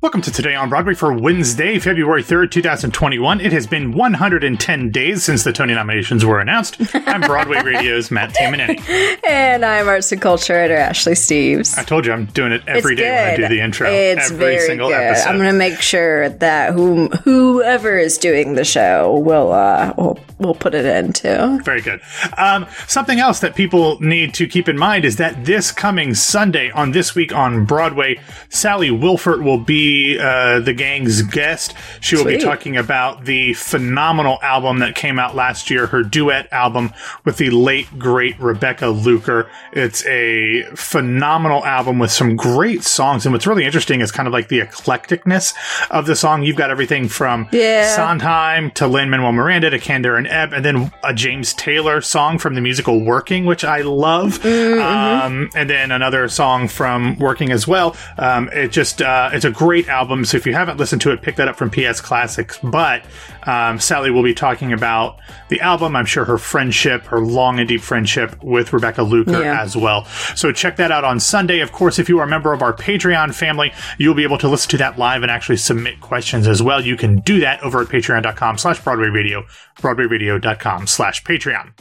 Welcome to Today on Broadway for Wednesday, February 3rd, 2021. It has been 110 days since the Tony nominations were announced. I'm Broadway Radio's Matt Tamanini. And I'm arts and culture editor Ashley Steves. I told you I'm doing it every it's day good. when I do the intro. It's every very single good. episode. I'm going to make sure that whom, whoever is doing the show will uh will will put it in too. Very good. Um, something else that people need to keep in mind is that this coming Sunday on This Week on Broadway, Sally Wilfert will be uh, the gang's guest. She will be talking about the phenomenal album that came out last year, her duet album with the late, great Rebecca Luker. It's a phenomenal album with some great songs. And what's really interesting is kind of like the eclecticness of the song. You've got everything from Yeah. Sondheim to Lin Manuel Miranda to Kander and Ebb, and then a James Taylor song from the musical Working, which I love, um, and then another song from Working as well. Um, it just uh, it's a great album. So if you haven't listened to it, pick that up from PS Classics. But um, Sally will be talking about the album. I'm sure her friendship, her long and deep friendship with Rebecca Luker Yeah. as well. So check that out on Sunday. Of course, if you are a member of our Patreon family, you'll be able to listen to that live and actually submit questions as well. You can do that over at patreon.com slash Broadway Radio, broadwayradio.com slash Patreon.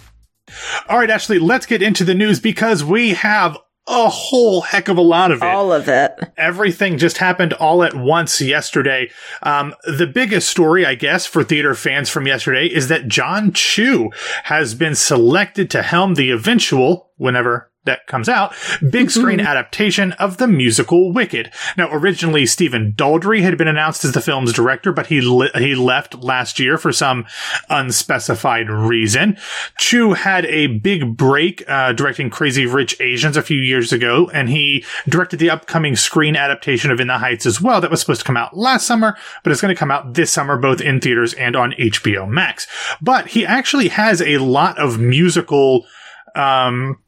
All right, Ashley, let's get into the news because we have a whole heck of a lot of it All of it. everything just happened all at once yesterday. Um, the biggest story, I guess, for theater fans from yesterday is that Jon Chu has been selected to helm the eventual, whenever that comes out, big screen adaptation of the musical Wicked. Now, originally Stephen Daldry had been announced as the film's director, but he li- he left last year for some unspecified reason. Chu had a big break uh, directing Crazy Rich Asians a few years ago, and he directed the upcoming screen adaptation of In the Heights as well. That was supposed to come out last summer, but it's going to come out this summer, both in theaters and on HBO Max. But he actually has a lot of musical. Um,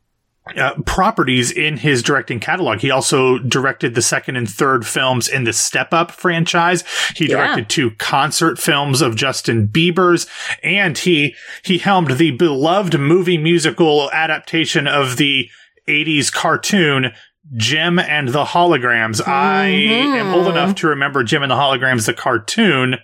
uh, properties in his directing catalog. He also directed the second and third films in the Step Up franchise. He Yeah. directed two concert films of Justin Bieber's, and he he helmed the beloved movie musical adaptation of the 80s cartoon Jem and the Holograms. I am old enough to remember Jem and the Holograms, the cartoon,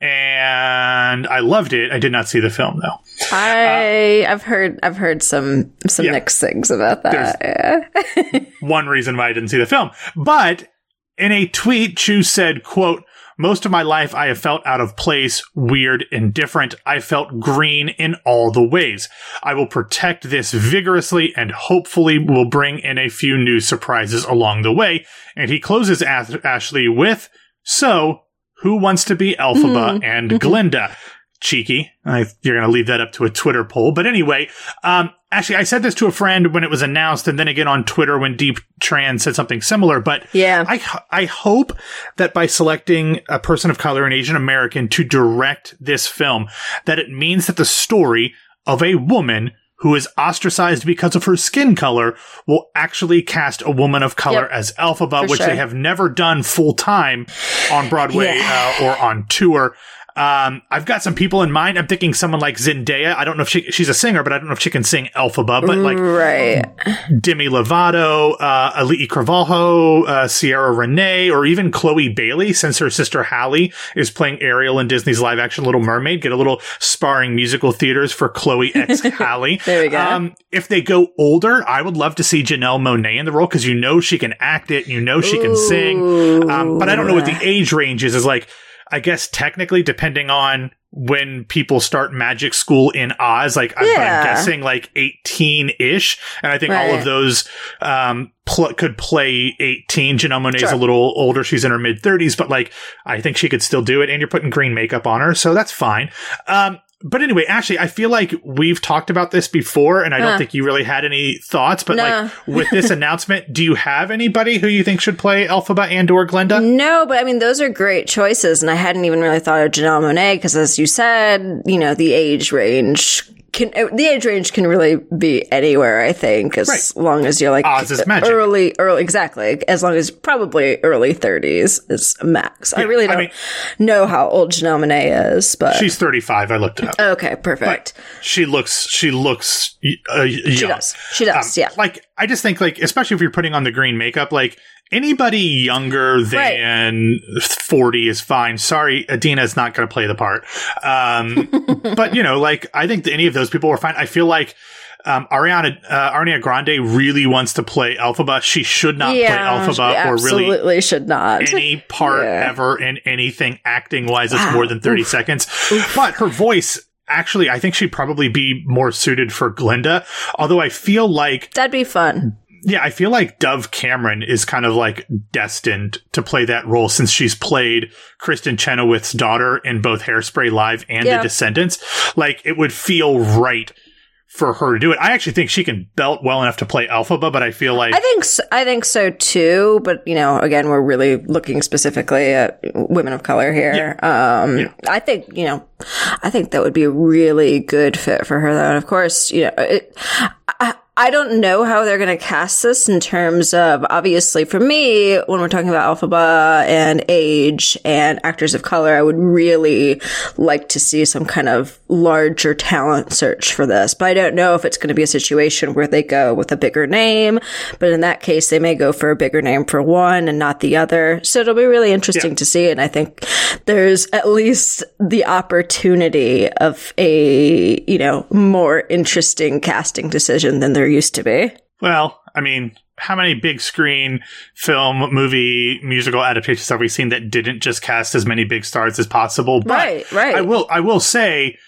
and I loved it. I did not see the film though. I I've heard I've heard some some Yeah. mixed things about that. Yeah. one reason why I didn't see the film. But in a tweet, Chu said, quote, most of my life I have felt out of place, weird, indifferent. I felt green in all the ways. I will protect this vigorously and hopefully will bring in a few new surprises along the way. And he closes Ashley with, so who wants to be Elphaba and Glinda? Cheeky. I, you're going to leave that up to a Twitter poll. But anyway, um, actually, I said this to a friend when it was announced, and then again on Twitter when Diep Tran said something similar. But Yeah. I, I hope that by selecting a person of color, an Asian American, to direct this film, that it means that the story of a woman who is ostracized because of her skin color will actually cast a woman of color Yep. as Elphaba, which sure. they have never done full time on Broadway Yeah. uh, or on tour. Um, I've got some people in mind. I'm thinking someone like Zendaya. I don't know if she, she's a singer, but I don't know if she can sing Elphaba, but like right. Demi Lovato, uh, Auli'i Cravalho, uh, Ciara Renée, or even Chloe Bailey, since her sister Halle is playing Ariel in Disney's live action Little Mermaid. Get a little sparring musical theaters for Chloe X Halle. There we go. Um, if they go older, I would love to see Janelle Monáe in the role because you know she can act it, you know she can sing. Um, but I don't know what the age range is. Is like, I guess technically, depending on when people start magic school in Oz, like I'm, I'm guessing like 18 ish. And I think all of those, um, pl- could play 18. Janelle Monáe's Sure. a little older. She's in her mid 30s, but like, I think she could still do it. And you're putting green makeup on her. So that's fine. Um, but anyway, actually, I feel like we've talked about this before, and I don't think you really had any thoughts. But No. like with this announcement, do you have anybody who you think should play Elphaba and or Glinda? No, but I mean, those are great choices. And I hadn't even really thought of Janelle Monáe because, as you said, you know, the age range can, uh, the age range can really be anywhere, I think, as Right. long as you're like Oz is magic. early, early, exactly. As long as probably early 30s is max. I really don't mean- know how old Janelle is, but She's 35. I looked it up. okay, perfect. She looks. She looks. Uh, young. she does. She does, Um, yeah. Like I just think like especially if you're putting on the green makeup, like anybody younger than 40 is fine. Sorry, Idina is not going to play the part. Um, but you know, like, I think that any of those people were fine. I feel like, um, Ariana, uh, Ariana Grande really wants to play Elphaba. She should not Yeah, play Elphaba or really absolutely should not. any part Yeah. ever in anything acting wise that's Wow. more than 30 seconds. But her voice, actually, I think she'd probably be more suited for Glinda. Although I feel like, That'd be fun. yeah, I feel like Dove Cameron is kind of like destined to play that role since she's played Kristin Chenoweth's daughter in both Hairspray Live and Yeah. The Descendants. Like, it would feel right for her to do it. I actually think she can belt well enough to play Elphaba, but I feel like I think so, I think so too. But you know, again, we're really looking specifically at women of color here. Um, I think you know, I think that would be a really good fit for her. Though, and of course, you know, it, I, I don't know how they're going to cast this in terms of obviously for me when we're talking about Elphaba and age and actors of color, I would really like to see some kind of larger talent search for this. But I don't know if it's going to be a situation where they go with a bigger name. But in that case, they may go for a bigger name for one and not the other. So it'll be really interesting Yeah. to see. And I think there's at least the opportunity of a, you know, more interesting casting decision than there used to be. Well, I mean, how many big screen film, movie, musical adaptations have we seen that didn't just cast as many big stars as possible? But Right, right. I will, I will say,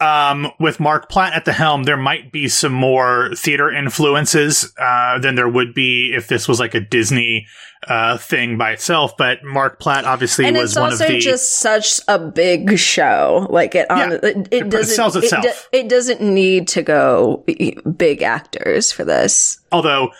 um, with Marc Platt at the helm, there might be some more theater influences uh, than there would be if this was like a Disney uh, thing by itself. But Marc Platt obviously and was one of the. It's also just such a big show. Like it, on, Yeah, it, it, it doesn't sells It, itself. do- it doesn't need to go big actors for this. although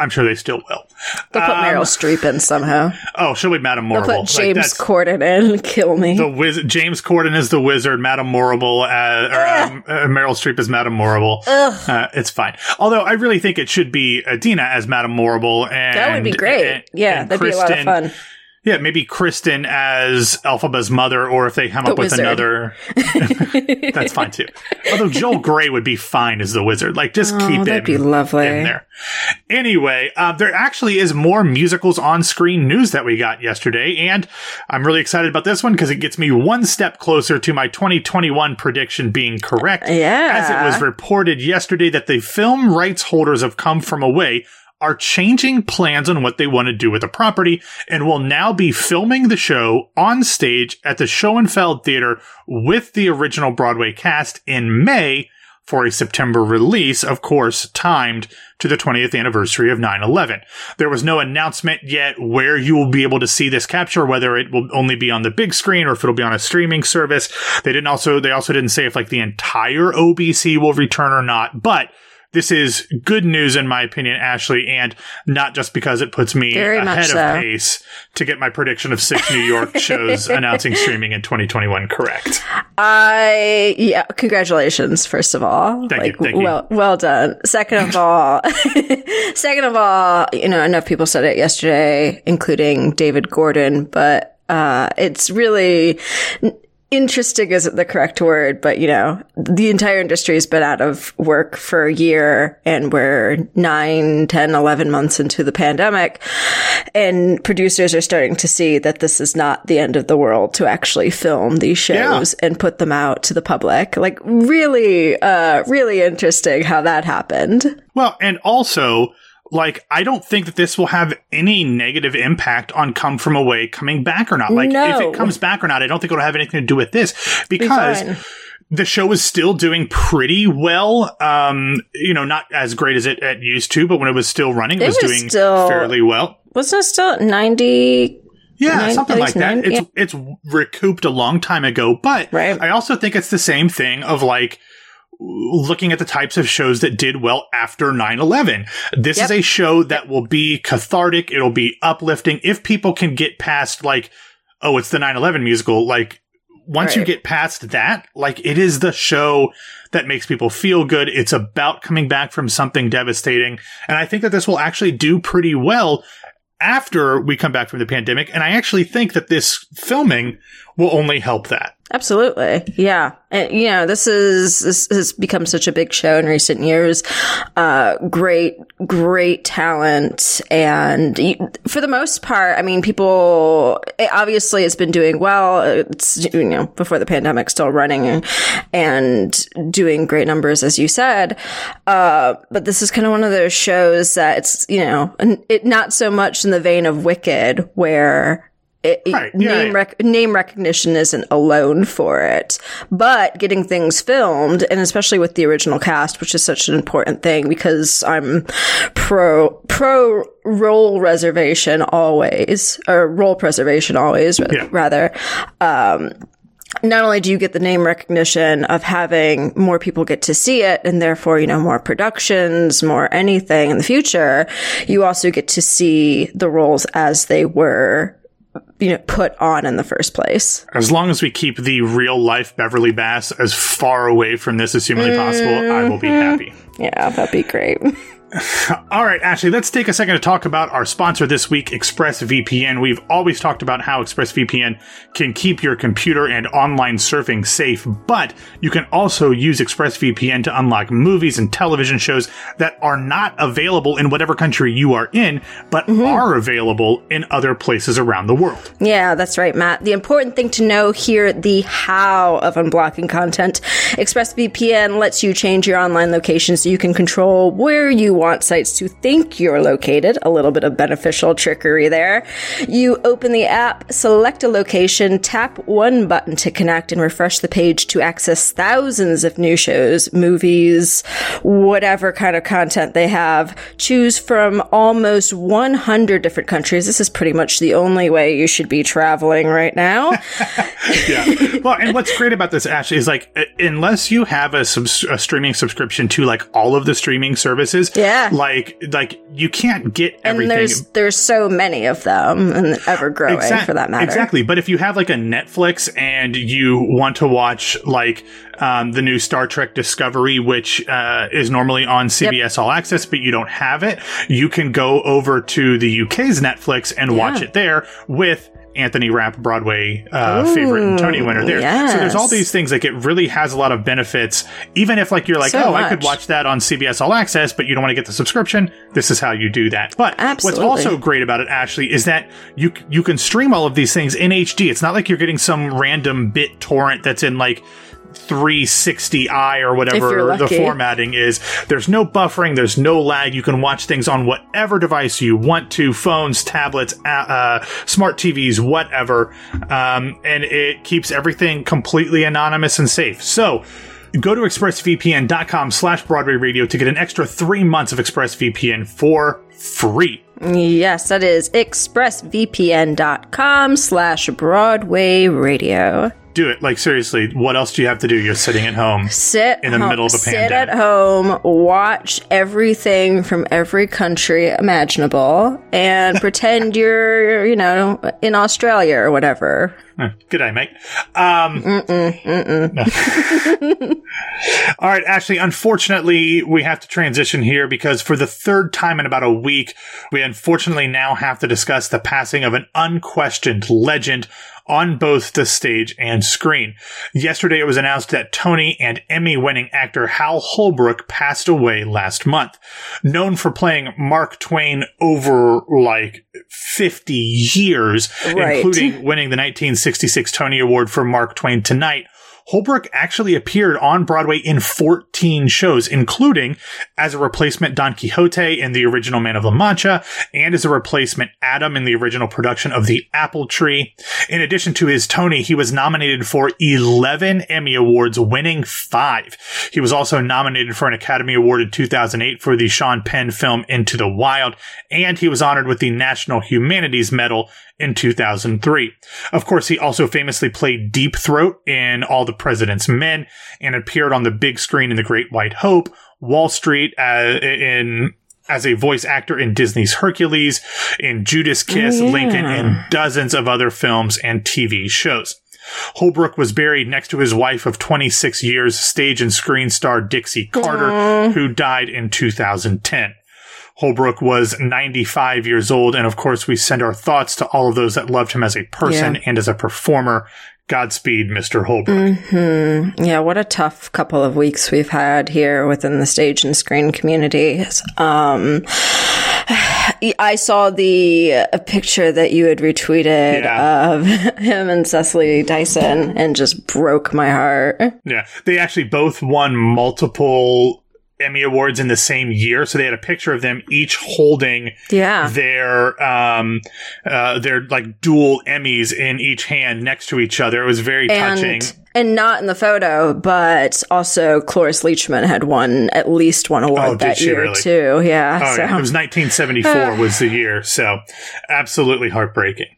I'm sure they still will. They'll put Um, Meryl Streep in somehow. Oh, she'll be Madame They'll put James that's- Corden in kill me. the wiz- James Corden is the wizard, Madame Morrible, uh, or um, uh, Meryl Streep is Madame Morrible. Uh, it's fine. Although I really think it should be Idina as Madame Morrible, and that would be great. and- yeah, and that'd be a lot of fun. Yeah, maybe Kristin as Elphaba's mother, or if they come The up with another, that's fine too. Although Joel Grey would be fine as the wizard. Like, just Oh, keep that'd him be lovely. in there. Anyway, uh, there actually is more musicals on screen news that we got yesterday, and I'm really excited about this one because it gets me one step closer to my 2021 prediction being correct. Yeah. As it was reported yesterday that the film rights holders have come from away are changing plans on what they want to do with the property and will now be filming the show on stage at the Schoenfeld Theater with the original Broadway cast in May for a September release, of course, timed to the 20th anniversary of 9-11. There was no announcement yet where you will be able to see this capture, whether it will only be on the big screen or if it'll be on a streaming service. They didn't also, they also didn't say if like the entire OBC will return or not, but this is good news in my opinion, Ashley, and not just because it puts me Very ahead so. of pace to get my prediction of six New York shows announcing streaming in 2021 correct. I yeah, congratulations first of all. Thank you, like thank you. well well done. Second of all, second of all, you know, enough people said it yesterday, including David Gordon, but uh it's really interesting isn't the correct word, but you know, the entire industry has been out of work for a year and we're nine, 10, 11 months into the pandemic. And producers are starting to see that this is not the end of the world to actually film these shows and put them out to the public. Like really, uh, really interesting how that happened. Well, and also, like, I don't think that this will have any negative impact on Come From Away coming back or not. Like, if it comes back or not, I don't think it'll have anything to do with this because fine. the show is still doing pretty well. Um, you know, not as great as it, it used to, but when it was still running, it, It was, was doing still- fairly well. Wasn't it still 90? Yeah, Nine- something like that. nine- It's it's recouped a long time ago, but Right. I also think it's the same thing of like looking at the types of shows that did well after 9/11. This is a show that will be cathartic, it'll be uplifting if people can get past like oh, it's the 9/11 musical, like once you get past that, like it is the show that makes people feel good. It's about coming back from something devastating. And I think that this will actually do pretty well after we come back from the pandemic. And I actually think that this filming will only help that. Absolutely. Yeah. And, you know, this is, this has become such a big show in recent years. Uh, great, great talent. And for the most part, I mean, people, it, obviously it's been doing well. It's, you know, before the pandemic still running and, and doing great numbers, as you said. Uh, but this is kind of one of those shows that it's, you know, it, not so much in the vein of Wicked where, it, right. name rec- name recognition isn't alone for it, but getting things filmed, and especially with the original cast, which is such an important thing because I'm pro pro role reservation always, or role preservation always, yeah. rather. Um, not only do you get the name recognition of having more people get to see it and therefore, you know, more productions, more anything in the future, you also get to see the roles as they were you know put on in the first place. As long as we keep the real life Beverly Bass as far away from this as humanly mm-hmm. possible, I will be happy. Yeah, that'd be great. All right, Ashley, let's take a second to talk about our sponsor this week, ExpressVPN. We've always talked about how ExpressVPN can keep your computer and online surfing safe, but you can also use ExpressVPN to unlock movies and television shows that are not available in whatever country you are in, but mm-hmm. are available in other places around the world. Yeah, that's right, Matt. The important thing to know here the how of unblocking content. ExpressVPN lets you change your online location so you can control where you want sites to think you're located. A little bit of beneficial trickery there. You open the app, select a location, tap one button to connect and refresh the page to access thousands of new shows, movies, whatever kind of content they have. Choose from almost 100 different countries. This is pretty much the only way you should be traveling right now. yeah. Well, and what's great about this, Ashley, is like, unless you have a, sub- a streaming subscription to like all of the streaming services, yeah yeah. Like like you can't get everything. And there's there's so many of them and ever growing for that matter. Exactly. But if you have like a Netflix and you want to watch like um, the new Star Trek Discovery, which uh, is normally on CBS yep. All Access, but you don't have it, you can go over to the UK's Netflix and yeah. watch it there with Anthony Rapp Broadway uh, Ooh, favorite and Tony winner there. Yes. So there's all these things like it really has a lot of benefits. Even if like you're like, so oh, much. I could watch that on CBS All Access, but you don't want to get the subscription. This is how you do that. But Absolutely. what's also great about it, Ashley, is that you you can stream all of these things in HD. It's not like you're getting some random bit torrent that's in like 360i or whatever the formatting is. There's no buffering, there's no lag. You can watch things on whatever device you want to phones, tablets, uh, smart TVs, whatever. Um, and it keeps everything completely anonymous and safe. So, Go to expressvpn.com slash Broadway Radio to get an extra three months of ExpressVPN for free. Yes, that is expressvpn.com slash Broadway Radio do it. Like seriously, what else do you have to do? You're sitting at home, sit in the home, middle of a sit pandemic. at home, watch everything from every country imaginable, and pretend you're, you know, in Australia or whatever. Good day, mate. Um, mm-mm, mm-mm. All right, Ashley. Unfortunately, we have to transition here because for the third time in about a week, we unfortunately now have to discuss the passing of an unquestioned legend on both the stage and screen. Yesterday, it was announced that Tony and Emmy winning actor Hal Holbrook passed away last month. Known for playing Mark Twain over like 50 years, right. including winning the 1966 Tony Award for Mark Twain Tonight, Holbrook actually appeared on Broadway in 14 shows, including as a replacement Don Quixote in the original Man of La Mancha, and as a replacement Adam in the original production of The Apple Tree. In addition to his Tony, he was nominated for 11 Emmy Awards, winning five. He was also nominated for an Academy Award in 2008 for the Sean Penn film Into the Wild, and he was honored with the National Humanities Medal in 2003. Of course, he also famously played Deep Throat in All the President's Men and appeared on the big screen in The Great White Hope, Wall Street uh, in as a voice actor in Disney's Hercules, in Judas Kiss, yeah. Lincoln, and dozens of other films and TV shows. Holbrook was buried next to his wife of 26 years, stage and screen star Dixie Carter, Aww. who died in 2010. Holbrook was 95 years old. And of course, we send our thoughts to all of those that loved him as a person yeah. and as a performer. Godspeed, Mr. Holbrook. Mm-hmm. Yeah, what a tough couple of weeks we've had here within the stage and screen communities. Um, I saw the picture that you had retweeted yeah. of him and Cicely Tyson and just broke my heart. Yeah, they actually both won multiple Emmy Awards in the same year. So they had a picture of them each holding yeah. their um uh their like dual Emmys in each hand next to each other. It was very and, touching. And not in the photo, but also Cloris Leachman had won at least one award oh, that year really? too. Yeah. Oh, so. yeah. It was 1974 was the year. So absolutely heartbreaking.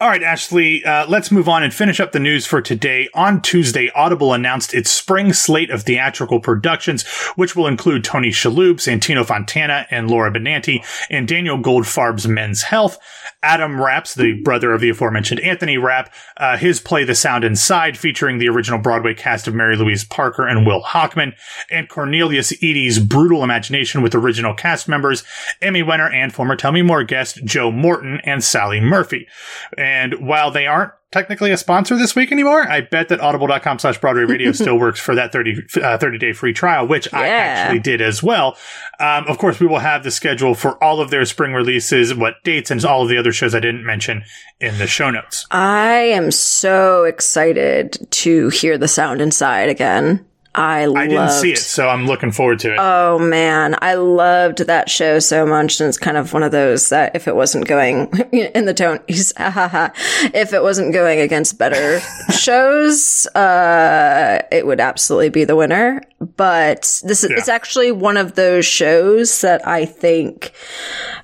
All right, Ashley, uh, let's move on and finish up the news for today. On Tuesday, Audible announced its spring slate of theatrical productions, which will include Tony Shalhoub, Santino Fontana, and Laura Benanti, and Daniel Goldfarb's Men's Health. Adam Rapp's, the brother of the aforementioned Anthony Rapp, uh, his play The Sound Inside, featuring the original Broadway cast of Mary Louise Parker and Will Hochman, and Cornelius Eady's Brutal Imagination with original cast members, Emmy winner and former Tell Me More guest Joe Morton and Sally Murphy. And while they aren't technically a sponsor this week anymore, I bet that audible.com slash Broadway radio still works for that 30, uh, 30 day free trial, which yeah. I actually did as well. Um, of course, we will have the schedule for all of their spring releases, what dates, and all of the other shows I didn't mention in the show notes. I am so excited to hear the sound inside again. I loved, I didn't see it, so I'm looking forward to it. Oh man, I loved that show so much, and it's kind of one of those that if it wasn't going in the tone, he's if it wasn't going against better shows, uh, it would absolutely be the winner. But this is yeah. it's actually one of those shows that I think,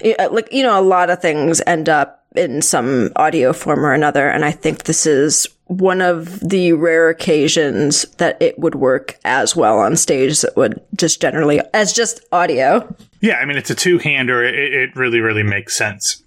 like you know, a lot of things end up in some audio form or another, and I think this is one of the rare occasions that it would work as well on stage as it would just generally as just audio. Yeah, I mean it's a two-hander. It, it really, really makes sense.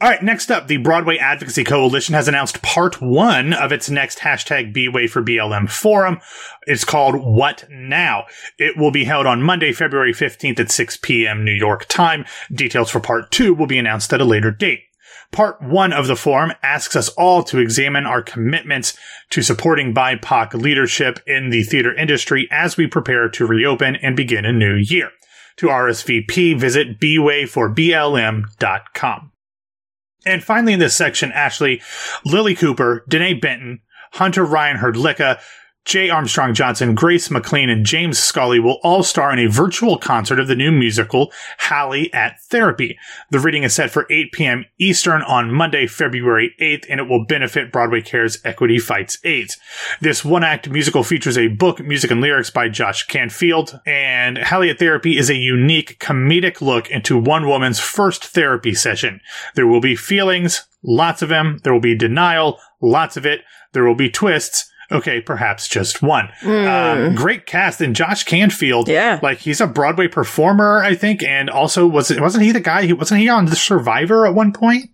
All right, next up, the Broadway Advocacy Coalition has announced part one of its next hashtag BWay for BLM forum. It's called What Now? It will be held on Monday, February 15th at 6 p.m. New York time. Details for part two will be announced at a later date. Part one of the forum asks us all to examine our commitments to supporting BIPOC leadership in the theater industry as we prepare to reopen and begin a new year. To RSVP, visit bwayforblm.com. And finally in this section, Ashley, Lilli Cooper, Denee Benton, Hunter Ryan Herdlicka, Jay Armstrong Johnson, Grace McLean, and James Scully will all star in a virtual concert of the new musical Halle at Therapy. The reading is set for 8 p.m. Eastern on Monday, February 8th, and it will benefit Broadway Cares Equity Fights AIDS. This one act musical features a book, music, and lyrics by Josh Canfield, and Halle at Therapy is a unique comedic look into one woman's first therapy session. There will be feelings, lots of them. There will be denial, lots of it. There will be twists okay, perhaps just one. Mm. Um, great cast and Josh Canfield. Yeah, like he's a Broadway performer, I think, and also was it wasn't he the guy? He wasn't he on The Survivor at one point?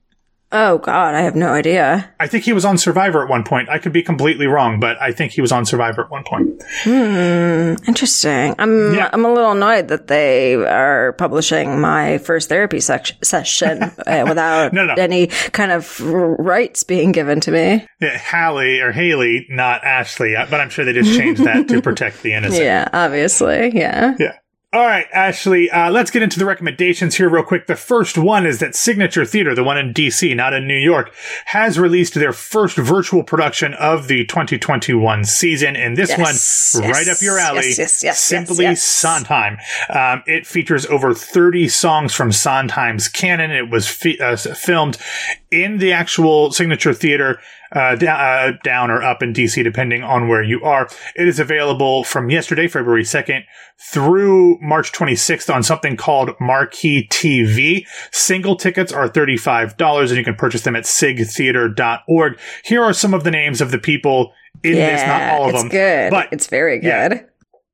Oh God, I have no idea. I think he was on Survivor at one point. I could be completely wrong, but I think he was on Survivor at one point. Hmm, interesting. I'm yeah. I'm a little annoyed that they are publishing my first therapy sec- session uh, without no, no. any kind of rights being given to me. Yeah, Hallie or Haley, not Ashley, but I'm sure they just changed that to protect the innocent. Yeah, obviously. Yeah. Yeah. All right, Ashley, uh, let's get into the recommendations here real quick. The first one is that Signature Theater, the one in DC, not in New York, has released their first virtual production of the 2021 season. And this yes, one, yes, right up your alley, yes, simply Sondheim. Um, it features over 30 songs from Sondheim's canon. It was fi- uh, filmed in the actual Signature Theater uh, down, uh, down or up in DC, depending on where you are. It is available from yesterday, February 2nd, through March 26th on something called Marquee TV. Single tickets are $35 and you can purchase them at sigtheater.org. Here are some of the names of the people in yeah, this, not all of it's them. good. But it's very good. Yeah,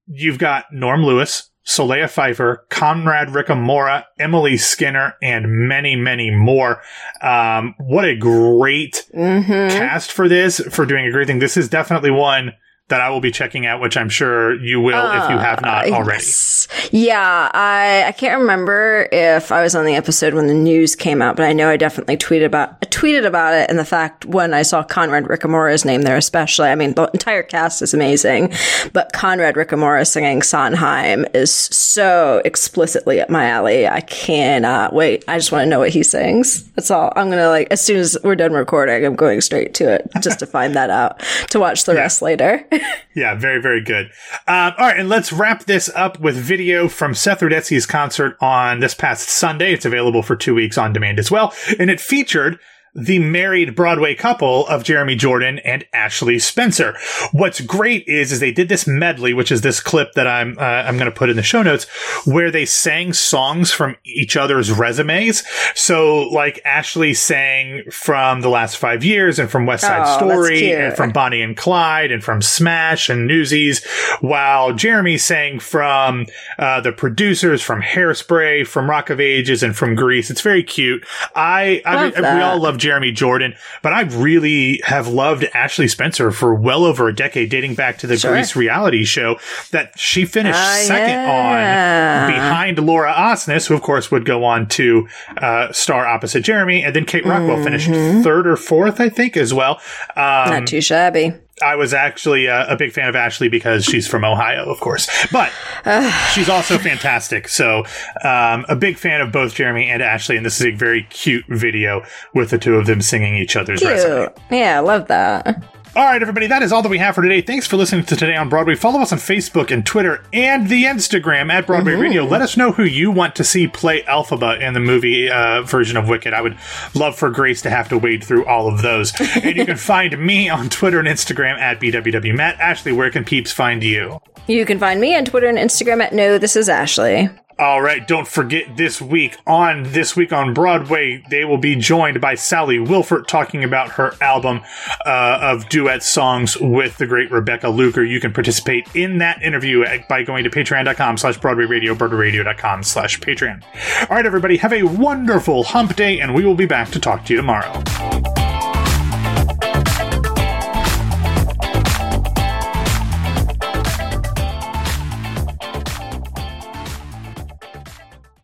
you've got Norm Lewis, Solea Pfeiffer, Conrad Ricamora, Emily Skinner, and many, many more. Um, what a great mm-hmm. cast for this, for doing a great thing. This is definitely one that I will be checking out, which I'm sure you will uh, if you have not already. Yes. Yeah, I I can't remember if I was on the episode when the news came out, but I know I definitely tweeted about tweeted about it and the fact when I saw Conrad Ricamora's name there, especially. I mean, the entire cast is amazing, but Conrad Ricamorra singing Sondheim is so explicitly up my alley. I cannot wait. I just want to know what he sings. That's all. I'm gonna like as soon as we're done recording, I'm going straight to it just to find that out to watch the yeah. rest later. yeah, very very good. Um, all right, and let's wrap this up with video from Seth Rudetsky's concert on this past Sunday. It's available for two weeks on demand as well, and it featured the married Broadway couple of Jeremy Jordan and Ashley Spencer. What's great is, is they did this medley, which is this clip that I'm, uh, I'm going to put in the show notes where they sang songs from each other's resumes. So like Ashley sang from the last five years and from West Side oh, Story and from Bonnie and Clyde and from Smash and Newsies, while Jeremy sang from, uh, the producers from Hairspray, from Rock of Ages and from Grease. It's very cute. I, I, I we all love Jeremy Jordan, but I really have loved Ashley Spencer for well over a decade, dating back to the sure. Grease reality show that she finished uh, second yeah. on behind Laura Osnes, who of course would go on to uh, star opposite Jeremy, and then Kate Rockwell mm-hmm. finished third or fourth, I think, as well. Um, Not too shabby. I was actually a, a, big fan of Ashley because she's from Ohio, of course, but she's also fantastic. So, um, a big fan of both Jeremy and Ashley, and this is a very cute video with the two of them singing each other's cute. resume. Yeah, I love that. All right, everybody, that is all that we have for today. Thanks for listening to Today on Broadway. Follow us on Facebook and Twitter and the Instagram at Broadway mm-hmm. Radio. Let us know who you want to see play Elphaba in the movie uh, version of Wicked. I would love for Grace to have to wade through all of those. and you can find me on Twitter and Instagram at BWW Matt. Ashley, where can peeps find you? You can find me on Twitter and Instagram at No, This Is Ashley. All right, don't forget this week on This Week on Broadway, they will be joined by Sally Wilfert talking about her album uh, of duet songs with the great Rebecca Luker. You can participate in that interview by going to patreon.com slash Broadway Radio, broadwayradio.com slash Patreon. All right, everybody, have a wonderful hump day, and we will be back to talk to you tomorrow.